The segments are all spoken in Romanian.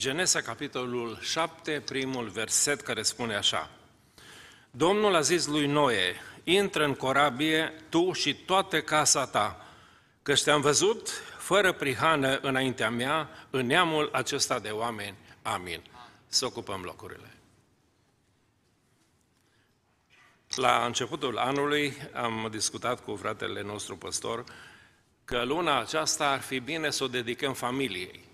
Genesa, capitolul 7, primul verset care spune așa. Domnul a zis lui Noe, intră în corabie tu și toate casa ta, că te-am văzut fără prihană înaintea mea în neamul acesta de oameni. Amin. Să ocupăm locurile. La începutul anului am discutat cu fratele nostru păstor că luna aceasta ar fi bine să o dedicăm familiei.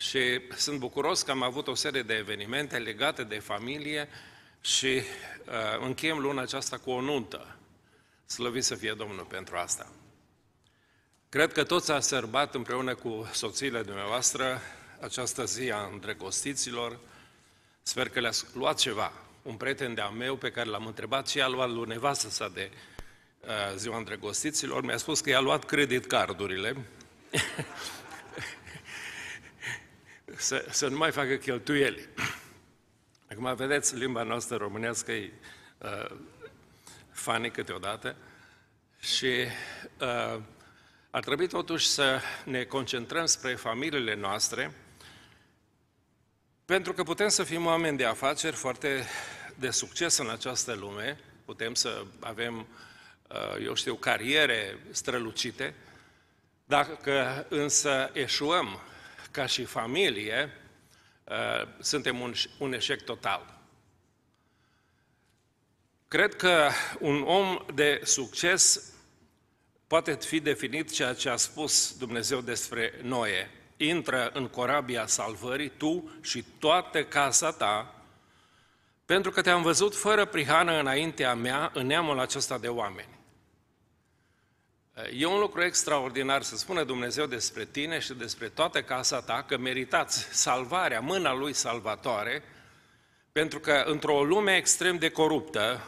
Și sunt bucuros că am avut o serie de evenimente legate de familie și uh, încheiem luna aceasta cu o nuntă. Slăvit să fie Domnul pentru asta. Cred că toți a sărbat împreună cu soțiile dumneavoastră această zi a îndrăgostiților. Sper că le-ați luat ceva. Un prieten de-a meu pe care l-am întrebat ce a luat lui nevastă sa de uh, ziua îndrăgostiților, mi-a spus că i-a luat credit cardurile să, să nu mai facă cheltuieli. Acum, vedeți, limba noastră românească e uh, funny câteodată și uh, ar trebui totuși să ne concentrăm spre familiile noastre, pentru că putem să fim oameni de afaceri foarte de succes în această lume, putem să avem, uh, eu știu, cariere strălucite, dacă însă eșuăm ca și familie, uh, suntem un, un eșec total. Cred că un om de succes poate fi definit ceea ce a spus Dumnezeu despre Noe. Intră în corabia salvării tu și toată casa ta, pentru că te-am văzut fără prihană înaintea mea în neamul acesta de oameni. E un lucru extraordinar să spune Dumnezeu despre tine și despre toată casa ta că meritați salvarea, mâna Lui salvatoare, pentru că într-o lume extrem de coruptă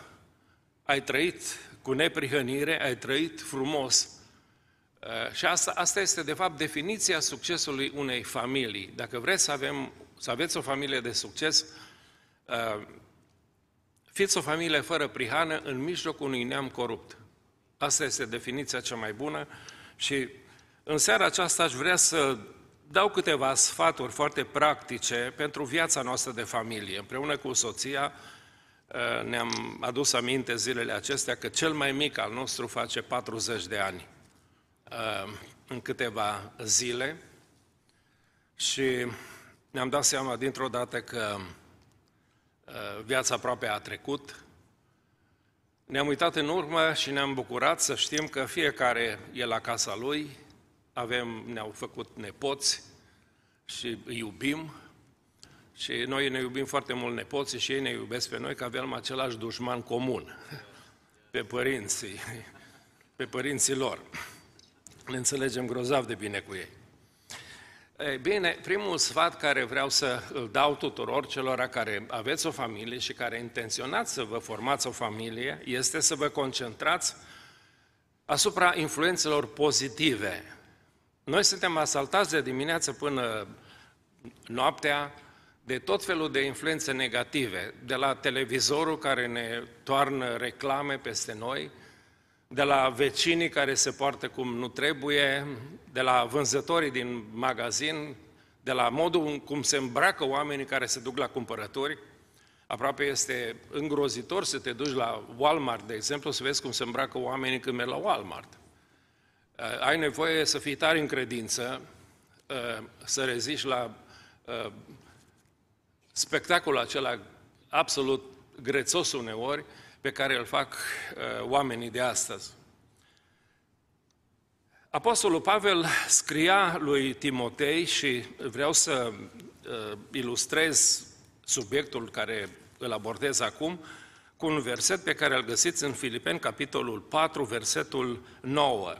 ai trăit cu neprihănire, ai trăit frumos. Uh, și asta, asta este, de fapt, definiția succesului unei familii. Dacă vreți să, avem, să aveți o familie de succes, uh, fiți o familie fără prihană în mijlocul unui neam corupt. Asta este definiția cea mai bună și în seara aceasta aș vrea să dau câteva sfaturi foarte practice pentru viața noastră de familie. Împreună cu soția uh, ne-am adus aminte zilele acestea că cel mai mic al nostru face 40 de ani uh, în câteva zile și ne-am dat seama dintr-o dată că uh, viața aproape a trecut, ne-am uitat în urmă și ne-am bucurat să știm că fiecare e la casa lui, avem, ne-au făcut nepoți și îi iubim și noi ne iubim foarte mult nepoții și ei ne iubesc pe noi că avem același dușman comun, pe părinții, pe părinții lor. Ne înțelegem grozav de bine cu ei. Ei bine, primul sfat care vreau să îl dau tuturor celor care aveți o familie și care intenționați să vă formați o familie este să vă concentrați asupra influențelor pozitive. Noi suntem asaltați de dimineață până noaptea de tot felul de influențe negative, de la televizorul care ne toarnă reclame peste noi, de la vecinii care se poartă cum nu trebuie, de la vânzătorii din magazin, de la modul cum se îmbracă oamenii care se duc la cumpărături. Aproape este îngrozitor să te duci la Walmart, de exemplu, să vezi cum se îmbracă oamenii când merg la Walmart. Uh, ai nevoie să fii tare în credință, uh, să reziști la uh, spectacolul acela absolut grețos uneori, pe care îl fac uh, oamenii de astăzi. Apostolul Pavel scria lui Timotei și vreau să uh, ilustrez subiectul care îl abordez acum cu un verset pe care îl găsiți în Filipeni, capitolul 4, versetul 9.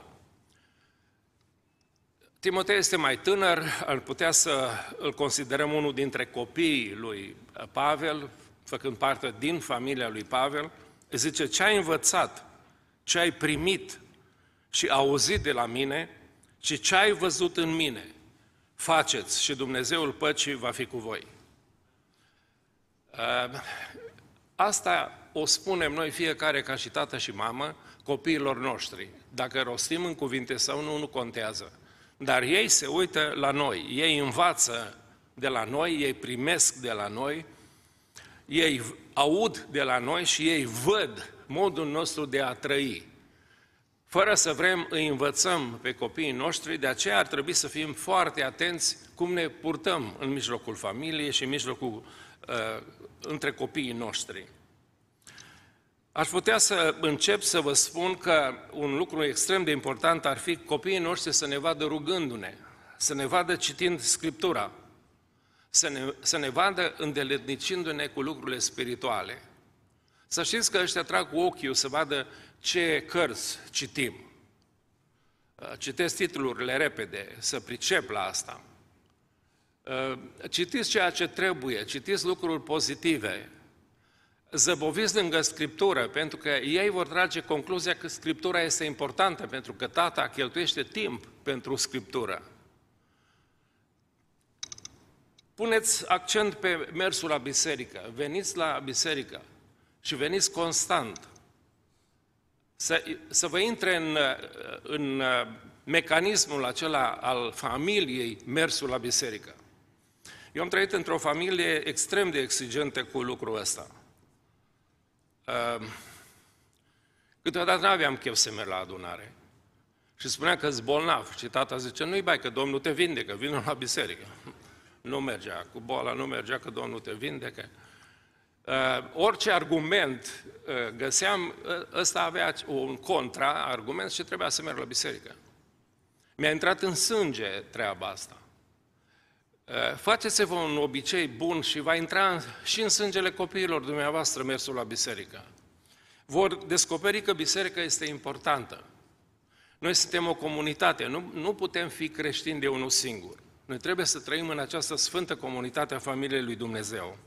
Timotei este mai tânăr, ar putea să îl considerăm unul dintre copiii lui Pavel, făcând parte din familia lui Pavel, zice, ce ai învățat, ce ai primit și auzit de la mine și ce ai văzut în mine, faceți și Dumnezeul păcii va fi cu voi. Ehm, asta o spunem noi fiecare ca și tată și mamă copiilor noștri. Dacă rostim în cuvinte sau nu, nu contează. Dar ei se uită la noi, ei învață de la noi, ei primesc de la noi, ei aud de la noi și ei văd modul nostru de a trăi. Fără să vrem, îi învățăm pe copiii noștri, de aceea ar trebui să fim foarte atenți cum ne purtăm în mijlocul familiei și în mijlocul uh, între copiii noștri. Aș putea să încep să vă spun că un lucru extrem de important ar fi copiii noștri să ne vadă rugându-ne, să ne vadă citind Scriptura, să ne, să ne vadă îndeletnicindu-ne cu lucrurile spirituale. Să știți că ăștia trag cu ochiul să vadă ce cărți citim. Citesc titlurile repede, să pricep la asta. Citiți ceea ce trebuie, citiți lucruri pozitive, zăboviți lângă Scriptură, pentru că ei vor trage concluzia că Scriptura este importantă, pentru că tata cheltuiește timp pentru Scriptură. Puneți accent pe mersul la biserică, veniți la biserică și veniți constant. Să, să vă intre în, în mecanismul acela al familiei mersul la biserică. Eu am trăit într-o familie extrem de exigentă cu lucrul ăsta. Ehm, câteodată nu aveam chef să merg la adunare. Și spunea că sunt bolnav. Și tata zice, nu-i bai, că Domnul te vindecă, vină la biserică. Nu mergea, cu boala nu mergea, că Domnul te vindecă. Uh, orice argument uh, găseam, uh, ăsta avea un contra-argument și trebuia să merg la biserică. Mi-a intrat în sânge treaba asta. Uh, faceți-vă un obicei bun și va intra și în sângele copiilor dumneavoastră mersul la biserică. Vor descoperi că biserica este importantă. Noi suntem o comunitate, nu, nu putem fi creștini de unul singur. Noi trebuie să trăim în această sfântă comunitate a familiei lui Dumnezeu.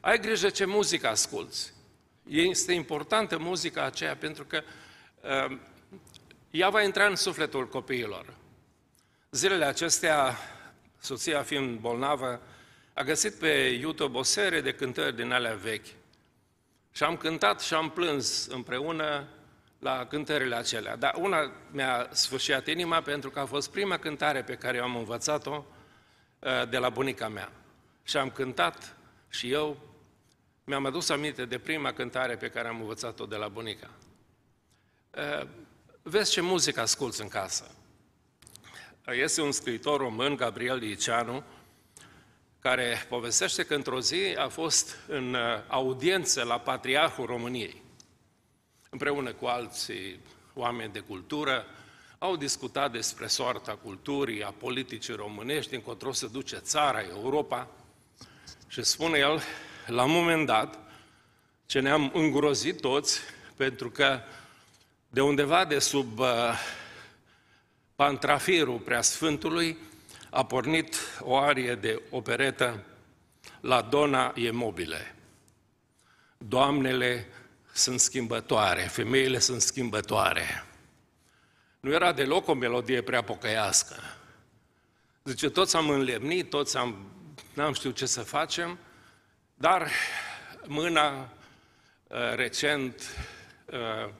Ai grijă ce muzică asculți. Este importantă muzica aceea pentru că uh, ea va intra în sufletul copiilor. Zilele acestea soția fiind bolnavă, a găsit pe YouTube o serie de cântări din alea vechi. Și am cântat și am plâns împreună la cântările acelea. Dar una mi-a sfârșit inima pentru că a fost prima cântare pe care eu am învățat-o uh, de la bunica mea. Și am cântat și eu mi-am adus aminte de prima cântare pe care am învățat-o de la bunica. Uh, vezi ce muzică asculți în casă. Este un scriitor român, Gabriel Liceanu, care povestește că într-o zi a fost în uh, audiență la Patriarhul României. Împreună cu alții oameni de cultură, au discutat despre soarta culturii, a politicii românești, încotro se duce țara, Europa. Și spune el, la un moment dat, ce ne-am îngrozit toți, pentru că de undeva de sub uh, Pantrafirul Preasfântului a pornit o arie de operetă La Dona e mobile. Doamnele sunt schimbătoare, femeile sunt schimbătoare. Nu era deloc o melodie prea pocăiască. Zice, toți am înlemnit, toți am, n-am știut ce să facem, dar mâna uh, recent uh,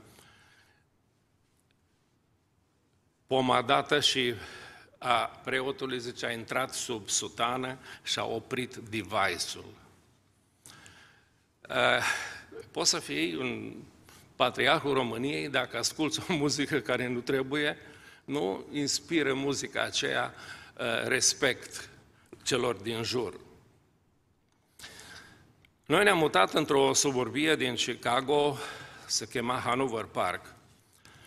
pomadată și a preotului, zice, a intrat sub sutană și a oprit device-ul. Uh, poți să fii un patriarhul României dacă asculți o muzică care nu trebuie, nu inspiră muzica aceea uh, respect celor din jur. Noi ne-am mutat într-o suburbie din Chicago, se chema Hanover Park.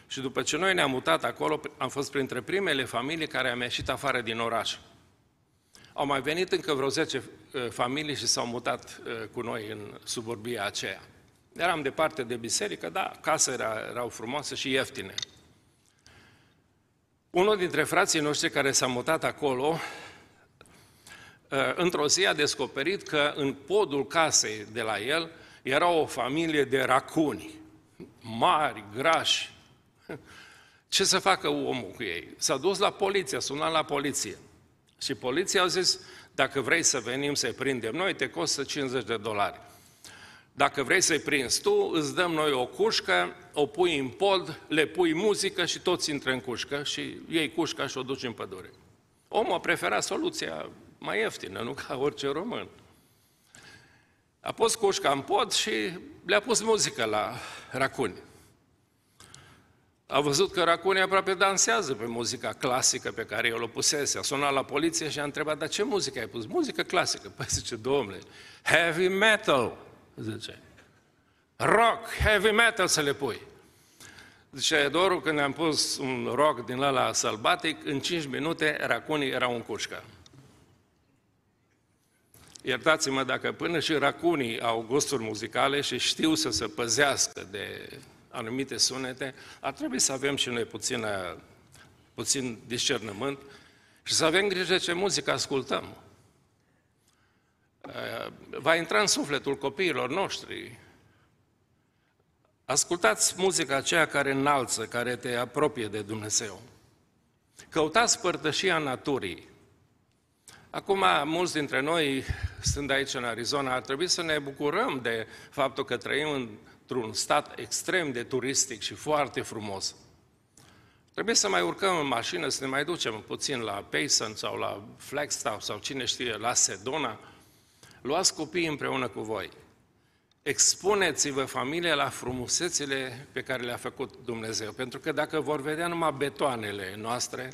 Și după ce noi ne-am mutat acolo, am fost printre primele familii care am ieșit afară din oraș. Au mai venit încă vreo 10 uh, familii și s-au mutat uh, cu noi în suburbia aceea. Eram departe de biserică, dar casele erau frumoase și ieftine. Unul dintre frații noștri care s-a mutat acolo, uh, într-o zi a descoperit că în podul casei de la el era o familie de racuni, mari, grași, ce să facă omul cu ei? S-a dus la poliție, a sunat la poliție. Și poliția a zis, dacă vrei să venim să-i prindem noi, te costă 50 de dolari. Dacă vrei să-i prinzi tu, îți dăm noi o cușcă, o pui în pod, le pui muzică și toți intră în cușcă și iei cușca și o duci în pădure. Omul a preferat soluția mai ieftină, nu ca orice român. A pus cușca în pod și le-a pus muzică la racuni. A văzut că racunii aproape dansează pe muzica clasică pe care el o pusese. A sunat la poliție și a întrebat, dar ce muzică ai pus? Muzică clasică. Păi zice, domnule, heavy metal, zice. Rock, heavy metal să le pui. Zice, Doru, când am pus un rock din ăla sălbatic, în 5 minute racunii erau în cușcă. Iertați-mă dacă până și racunii au gusturi muzicale și știu să se păzească de anumite sunete, ar trebui să avem și noi puțin, puțin discernământ și să avem grijă ce muzică ascultăm. Va intra în sufletul copiilor noștri. Ascultați muzica aceea care înalță, care te apropie de Dumnezeu. Căutați părtășia naturii. Acum, mulți dintre noi, stând aici în Arizona, ar trebui să ne bucurăm de faptul că trăim într-un stat extrem de turistic și foarte frumos. Trebuie să mai urcăm în mașină, să ne mai ducem puțin la Payson sau la Flagstaff sau cine știe, la Sedona. Luați copiii împreună cu voi. Expuneți-vă familia la frumusețile pe care le-a făcut Dumnezeu. Pentru că dacă vor vedea numai betoanele noastre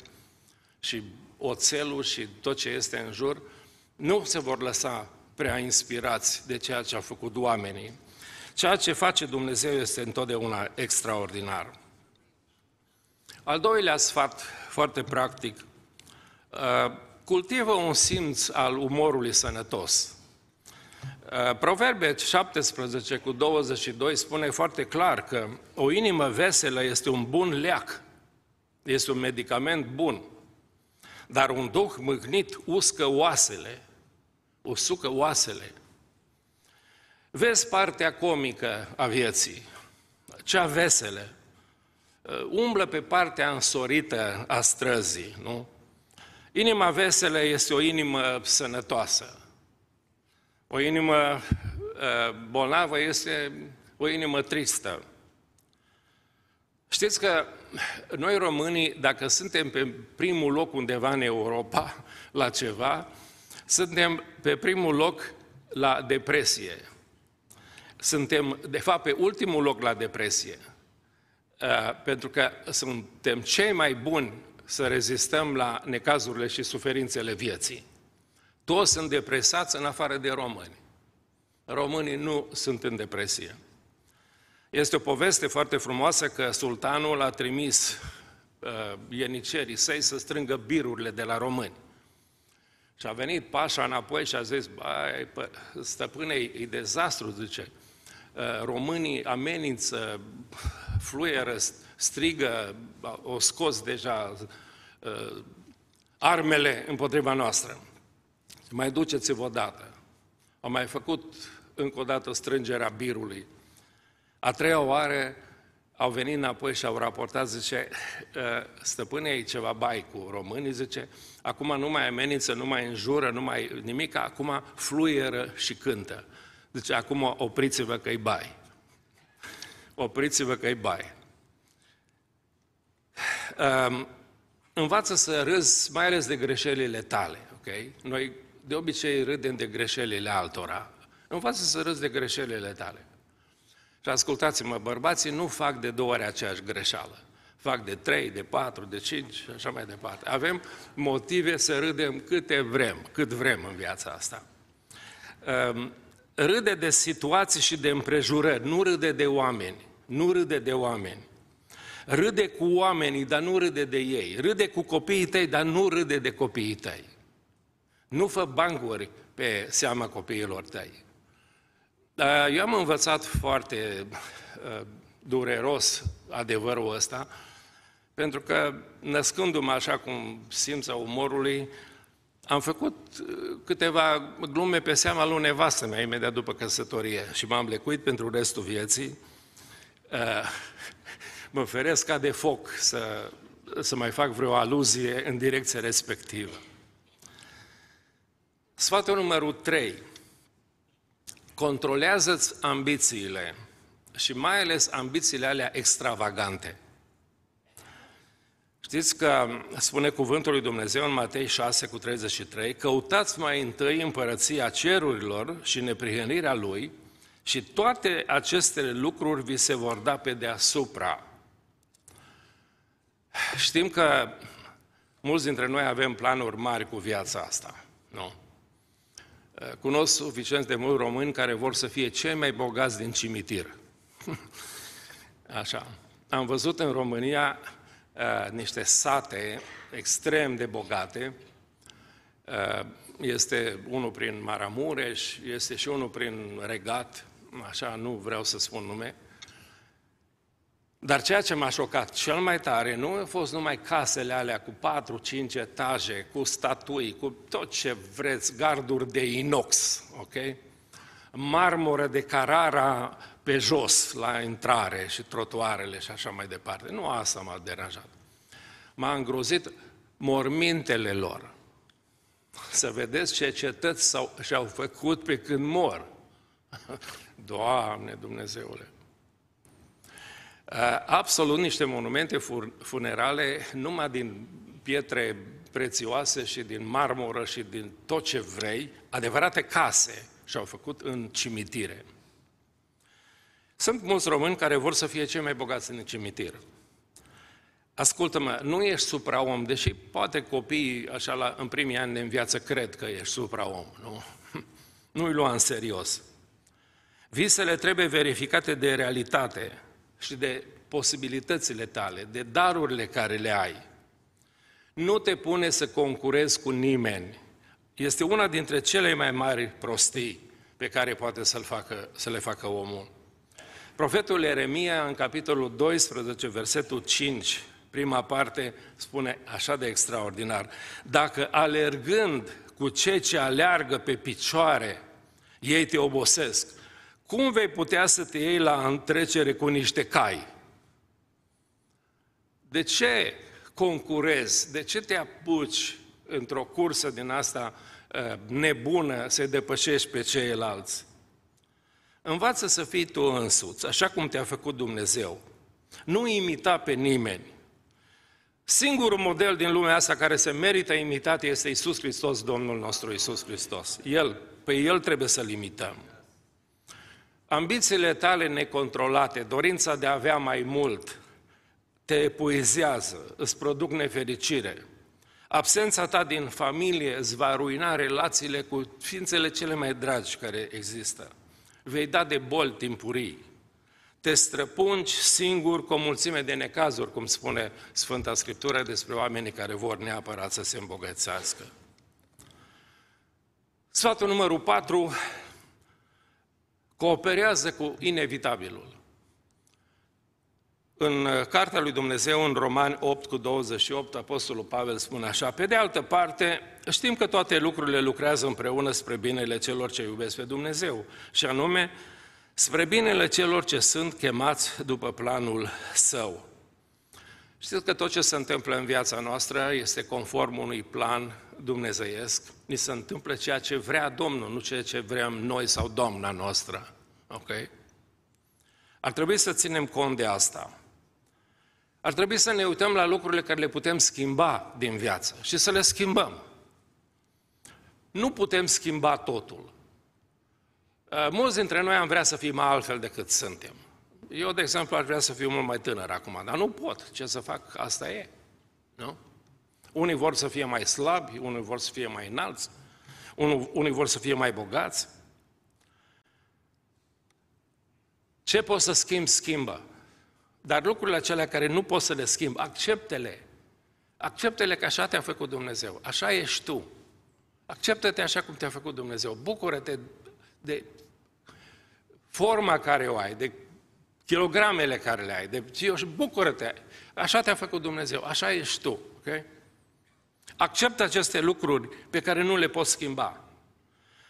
și oțelul și tot ce este în jur, nu se vor lăsa prea inspirați de ceea ce au făcut oamenii. Ceea ce face Dumnezeu este întotdeauna extraordinar. Al doilea sfat, foarte practic, uh, cultivă un simț al umorului sănătos. Uh, Proverbe 17 cu 22 spune foarte clar că o inimă veselă este un bun leac, este un medicament bun, dar un duh mâhnit uscă oasele, usucă oasele. Vezi partea comică a vieții, cea veselă. Uh, umblă pe partea însorită a străzii, nu? Inima veselă este o inimă sănătoasă. O inimă uh, bolnavă este o inimă tristă. Știți că noi românii, dacă suntem pe primul loc undeva în Europa la ceva, suntem pe primul loc la depresie suntem, de fapt, pe ultimul loc la depresie. Uh, pentru că suntem cei mai buni să rezistăm la necazurile și suferințele vieții. Toți sunt depresați în afară de români. Românii nu sunt în depresie. Este o poveste foarte frumoasă că sultanul a trimis uh, ienicerii săi să strângă birurile de la români. Și a venit pașa înapoi și a zis, băi, stăpâne, e dezastru, zice, Uh, românii amenință, fluieră, strigă, o scos deja uh, armele împotriva noastră. Mai duceți-vă odată. Au mai făcut încă o dată strângerea birului. A treia oară au venit înapoi și au raportat, zice, uh, stăpâne, e ceva bai cu românii, zice, acum nu mai amenință, nu mai înjură, nu mai nimic, acum fluieră și cântă. Zice, acum opriți-vă că-i bai. Opriți-vă că-i bai. Um, învață să râzi mai ales de greșelile tale, ok? Noi de obicei râdem de greșelile altora. Învață să râzi de greșelile tale. Și ascultați-mă, bărbații nu fac de două ori aceeași greșeală. Fac de trei, de patru, de cinci și așa mai departe. Avem motive să râdem câte vrem, cât vrem în viața asta. Um, râde de situații și de împrejurări, nu râde de oameni, nu râde de oameni. Râde cu oamenii, dar nu râde de ei. Râde cu copiii tăi, dar nu râde de copiii tăi. Nu fă bancuri pe seama copiilor tăi. Eu am învățat foarte uh, dureros adevărul ăsta, pentru că născându-mă așa cum simța umorului, am făcut uh, câteva glume pe seama lui nevastă mea imediat după căsătorie și m-am lecuit pentru restul vieții. Uh, mă feresc ca de foc să, să mai fac vreo aluzie în direcția respectivă. Sfatul numărul 3. Controlează-ți ambițiile și mai ales ambițiile alea extravagante. Știți că spune cuvântul lui Dumnezeu în Matei 6 cu 33, căutați mai întâi împărăția cerurilor și neprihănirea Lui și toate aceste lucruri vi se vor da pe deasupra. Știm că mulți dintre noi avem planuri mari cu viața asta, nu? Cunosc suficient de mulți români care vor să fie cei mai bogați din cimitir. Așa. Am văzut în România uh, niște sate extrem de bogate. Uh, este unul prin Maramureș, este și unul prin Regat, așa nu vreau să spun nume. Dar ceea ce m-a șocat cel mai tare nu au fost numai casele alea cu 4-5 etaje, cu statui, cu tot ce vreți, garduri de inox, ok? Marmură de Carara pe jos, la intrare și trotuarele și așa mai departe. Nu asta m-a deranjat. M-a îngrozit mormintele lor. Să vedeți ce cetăți s-au, și-au făcut pe când mor. Doamne Dumnezeule! Absolut niște monumente funerale numai din pietre prețioase și din marmură și din tot ce vrei, adevărate case și-au făcut în cimitire. Sunt mulți români care vor să fie cei mai bogați în cimitir. Ascultă-mă, nu ești supraom, deși poate copiii așa la, în primii ani de în viață cred că ești supraom, nu? Nu-i lua în serios. Visele trebuie verificate de realitate și de posibilitățile tale, de darurile care le ai. Nu te pune să concurezi cu nimeni. Este una dintre cele mai mari prostii pe care poate să, facă, să le facă omul. Profetul Eremia, în capitolul 12, versetul 5, prima parte, spune așa de extraordinar. Dacă alergând cu cei ce aleargă pe picioare, ei te obosesc, cum vei putea să te iei la întrecere cu niște cai? De ce concurezi? De ce te apuci într-o cursă din asta uh, nebună să depășești pe ceilalți? Învață să fii tu însuți, așa cum te-a făcut Dumnezeu. Nu imita pe nimeni. Singurul model din lumea asta care se merită imitat este Isus Hristos, Domnul nostru Isus Hristos. El, pe El trebuie să-L imităm. Ambițiile tale necontrolate, dorința de a avea mai mult, te epuizează, îți produc nefericire. Absența ta din familie îți va ruina relațiile cu ființele cele mai dragi care există vei da de boli timpurii. Te străpungi singur cu o mulțime de necazuri, cum spune Sfânta Scriptură despre oamenii care vor neapărat să se îmbogățească. Sfatul numărul 4 cooperează cu inevitabilul. În uh, Cartea lui Dumnezeu, în Romani 8 cu 28, Apostolul Pavel spune așa, pe de altă parte, știm că toate lucrurile lucrează împreună spre binele celor ce iubesc pe Dumnezeu, și anume, spre binele celor ce sunt chemați după planul său. Știți că tot ce se întâmplă în viața noastră este conform unui plan dumnezeiesc. Ni se întâmplă ceea ce vrea Domnul, nu ceea ce vrem noi sau Doamna noastră. Ok? Ar trebui să ținem cont de asta. Ar trebui să ne uităm la lucrurile care le putem schimba din viață și să le schimbăm. Nu putem schimba totul. Uh, mulți dintre noi am vrea să fim altfel decât suntem. Eu, de exemplu, ar vrea să fiu mult mai tânăr acum, dar nu pot. Ce să fac? Asta e. Nu? Unii vor să fie mai slabi, unii vor să fie mai înalți, unii vor să fie mai bogați. Ce poți să schimbi, schimbă. Dar lucrurile acelea care nu poți să le schimbi, acceptele. Acceptele că așa te-a făcut Dumnezeu, așa ești tu. Acceptă-te așa cum te-a făcut Dumnezeu. Bucură-te de forma care o ai, de kilogramele care le ai, de eu și bucură-te. Așa te-a făcut Dumnezeu, așa ești tu. Okay? Acceptă aceste lucruri pe care nu le poți schimba.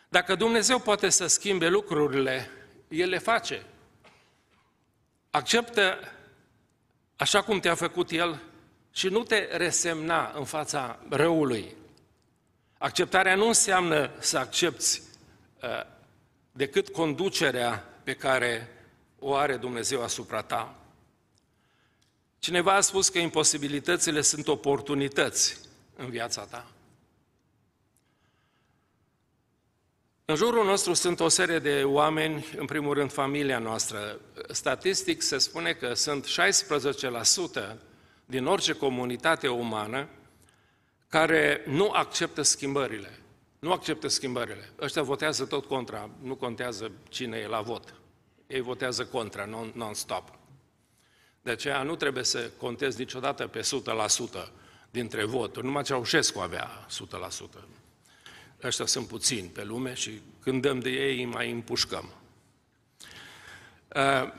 Dacă Dumnezeu poate să schimbe lucrurile, El le face. Acceptă așa cum te-a făcut El și nu te resemna în fața răului. Acceptarea nu înseamnă să accepti uh, decât conducerea pe care o are Dumnezeu asupra ta, Cineva a spus că imposibilitățile sunt oportunități în viața ta. În jurul nostru sunt o serie de oameni, în primul rând familia noastră. Statistic se spune că sunt 16% din orice comunitate umană care nu acceptă schimbările. Nu acceptă schimbările. Ăștia votează tot contra, nu contează cine e la vot. Ei votează contra, non-stop. De aceea nu trebuie să contezi niciodată pe 100% dintre voturi. Numai Ceaușescu avea 100%. Ăștia sunt puțini pe lume și când dăm de ei, îi mai împușcăm. Uh,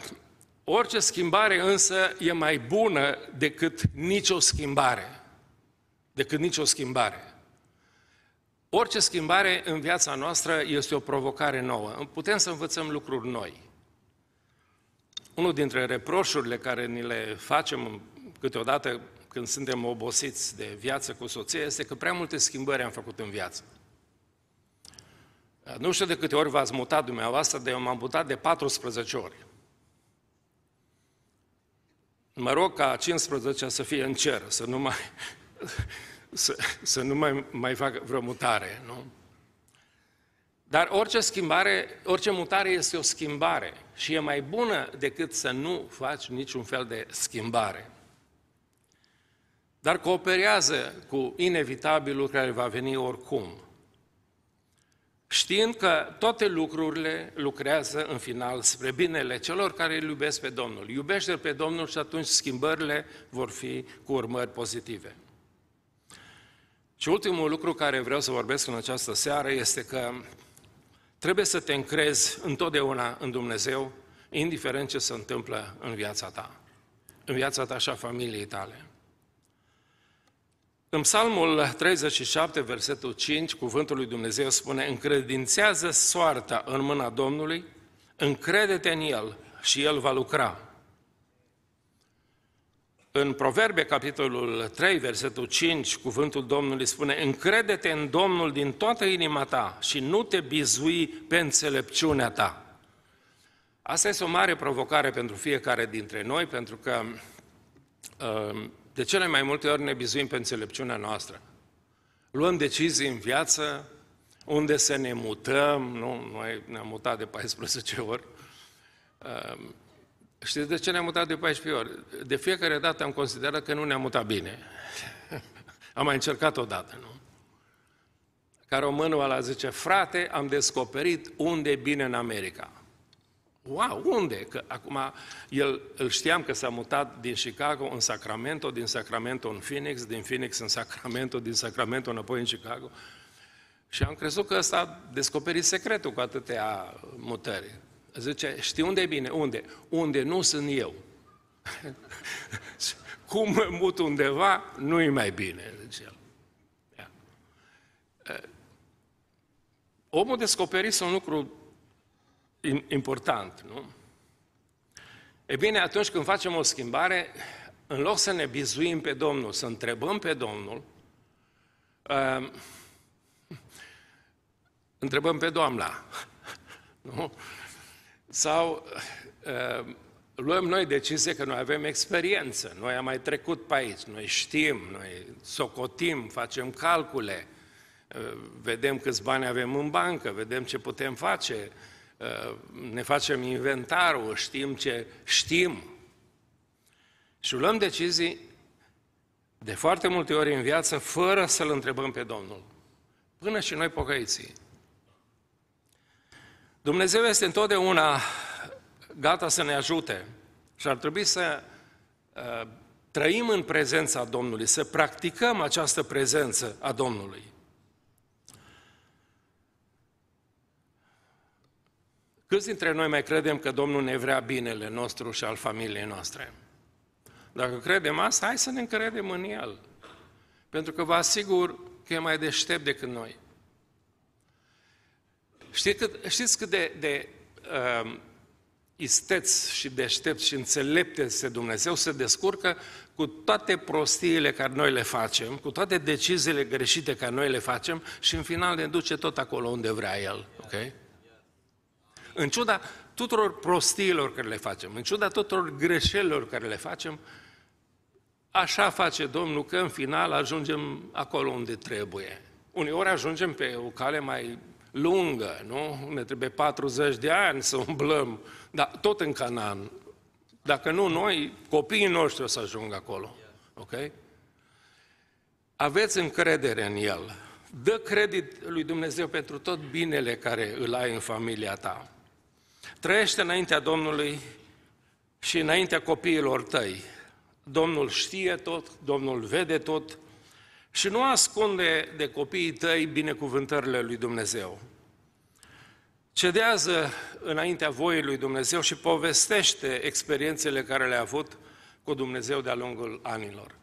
orice schimbare însă e mai bună decât nicio schimbare. Decât nicio schimbare. Orice schimbare în viața noastră este o provocare nouă. Putem să învățăm lucruri noi. Unul dintre reproșurile care ni le facem câteodată când suntem obosiți de viață cu soția este că prea multe schimbări am făcut în viață. Nu știu de câte ori v-ați mutat dumneavoastră, dar eu m-am mutat de 14 ori. Mă rog ca 15 să fie în cer, să nu mai, să, să nu mai, mai fac vreo mutare, nu? Dar orice schimbare, orice mutare este o schimbare și e mai bună decât să nu faci niciun fel de schimbare. Dar cooperează cu inevitabilul care va veni oricum știind că toate lucrurile lucrează în final spre binele celor care îl iubesc pe Domnul. Iubește pe Domnul și atunci schimbările vor fi cu urmări pozitive. Și ultimul lucru care vreau să vorbesc în această seară este că trebuie să te încrezi întotdeauna în Dumnezeu, indiferent ce se întâmplă în viața ta, în viața ta și a familiei tale. În Psalmul 37, versetul 5, cuvântul lui Dumnezeu spune, încredințează soarta în mâna Domnului, încrede-te în El și El va lucra. În Proverbe, capitolul 3, versetul 5, cuvântul Domnului spune, încrede-te în Domnul din toată inima ta și nu te bizui pe înțelepciunea ta. Asta este o mare provocare pentru fiecare dintre noi, pentru că uh, de cele mai multe ori ne bizuim pe înțelepciunea noastră. Luăm decizii în viață, unde să ne mutăm, nu? Noi ne-am mutat de 14 ori. Ehm, știți de ce ne-am mutat de 14 ori? De fiecare dată am considerat că nu ne-am mutat bine. am mai încercat odată, nu? Ca românul ăla zice, frate, am descoperit unde e bine în America. Wow, unde? Că acum el, îl știam că s-a mutat din Chicago în Sacramento, din Sacramento în Phoenix, din Phoenix în Sacramento, din Sacramento înapoi în Chicago. Și am crezut că ăsta a descoperit secretul cu atâtea mutări. Zice, știi unde e bine? Unde? Unde nu sunt eu. Cum mă mut undeva, nu e mai bine, zice el. Omul descoperise un lucru important, nu? E bine, atunci când facem o schimbare, în loc să ne bizuim pe Domnul, să întrebăm pe Domnul, uh, întrebăm pe Doamna, nu? Sau uh, luăm noi decizie că noi avem experiență, noi am mai trecut pe aici, noi știm, noi socotim, facem calcule, uh, vedem câți bani avem în bancă, vedem ce putem face, Uh, ne facem inventarul, știm ce știm. Și luăm decizii de foarte multe ori în viață fără să-L întrebăm pe Domnul. Până și noi pocăiții. Dumnezeu este întotdeauna gata să ne ajute și ar trebui să uh, trăim în prezența Domnului, să practicăm această prezență a Domnului. Câți dintre noi mai credem că Domnul ne vrea binele nostru și al familiei noastre? Dacă credem asta, hai să ne încredem în El. Pentru că vă asigur că e mai deștept decât noi. Știți cât, știți cât de, de uh, isteț și deștept și înțelept este Dumnezeu se descurcă cu toate prostiile care noi le facem, cu toate deciziile greșite care noi le facem și în final ne duce tot acolo unde vrea El. Okay? în ciuda tuturor prostiilor care le facem, în ciuda tuturor greșelilor care le facem, așa face Domnul că în final ajungem acolo unde trebuie. Uneori ajungem pe o cale mai lungă, nu? Ne trebuie 40 de ani să umblăm, dar tot în Canaan. Dacă nu noi, copiii noștri o să ajungă acolo. Ok? Aveți încredere în El. Dă credit lui Dumnezeu pentru tot binele care îl ai în familia ta. Trăiește înaintea Domnului și înaintea copiilor tăi. Domnul știe tot, Domnul vede tot și nu ascunde de copiii tăi binecuvântările lui Dumnezeu. Cedează înaintea voii lui Dumnezeu și povestește experiențele care le-a avut cu Dumnezeu de-a lungul anilor.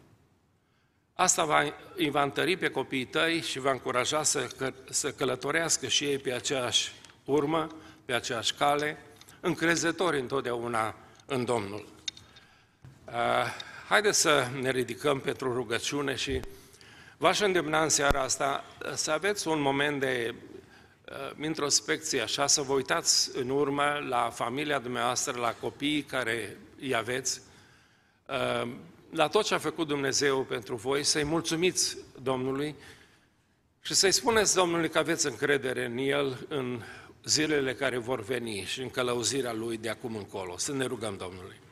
Asta va, îi va întări pe copiii tăi și va încuraja să, că, să călătorească și ei pe aceeași urmă, pe aceeași cale, încrezători întotdeauna în Domnul. Uh, haideți să ne ridicăm pentru rugăciune și v-aș îndemna în seara asta să aveți un moment de uh, introspecție, așa, să vă uitați în urmă la familia dumneavoastră, la copiii care îi aveți, uh, la tot ce a făcut Dumnezeu pentru voi, să-i mulțumiți Domnului și să-i spuneți Domnului că aveți încredere în El în zilele care vor veni și în călăuzirea Lui de acum încolo. Să ne rugăm Domnului.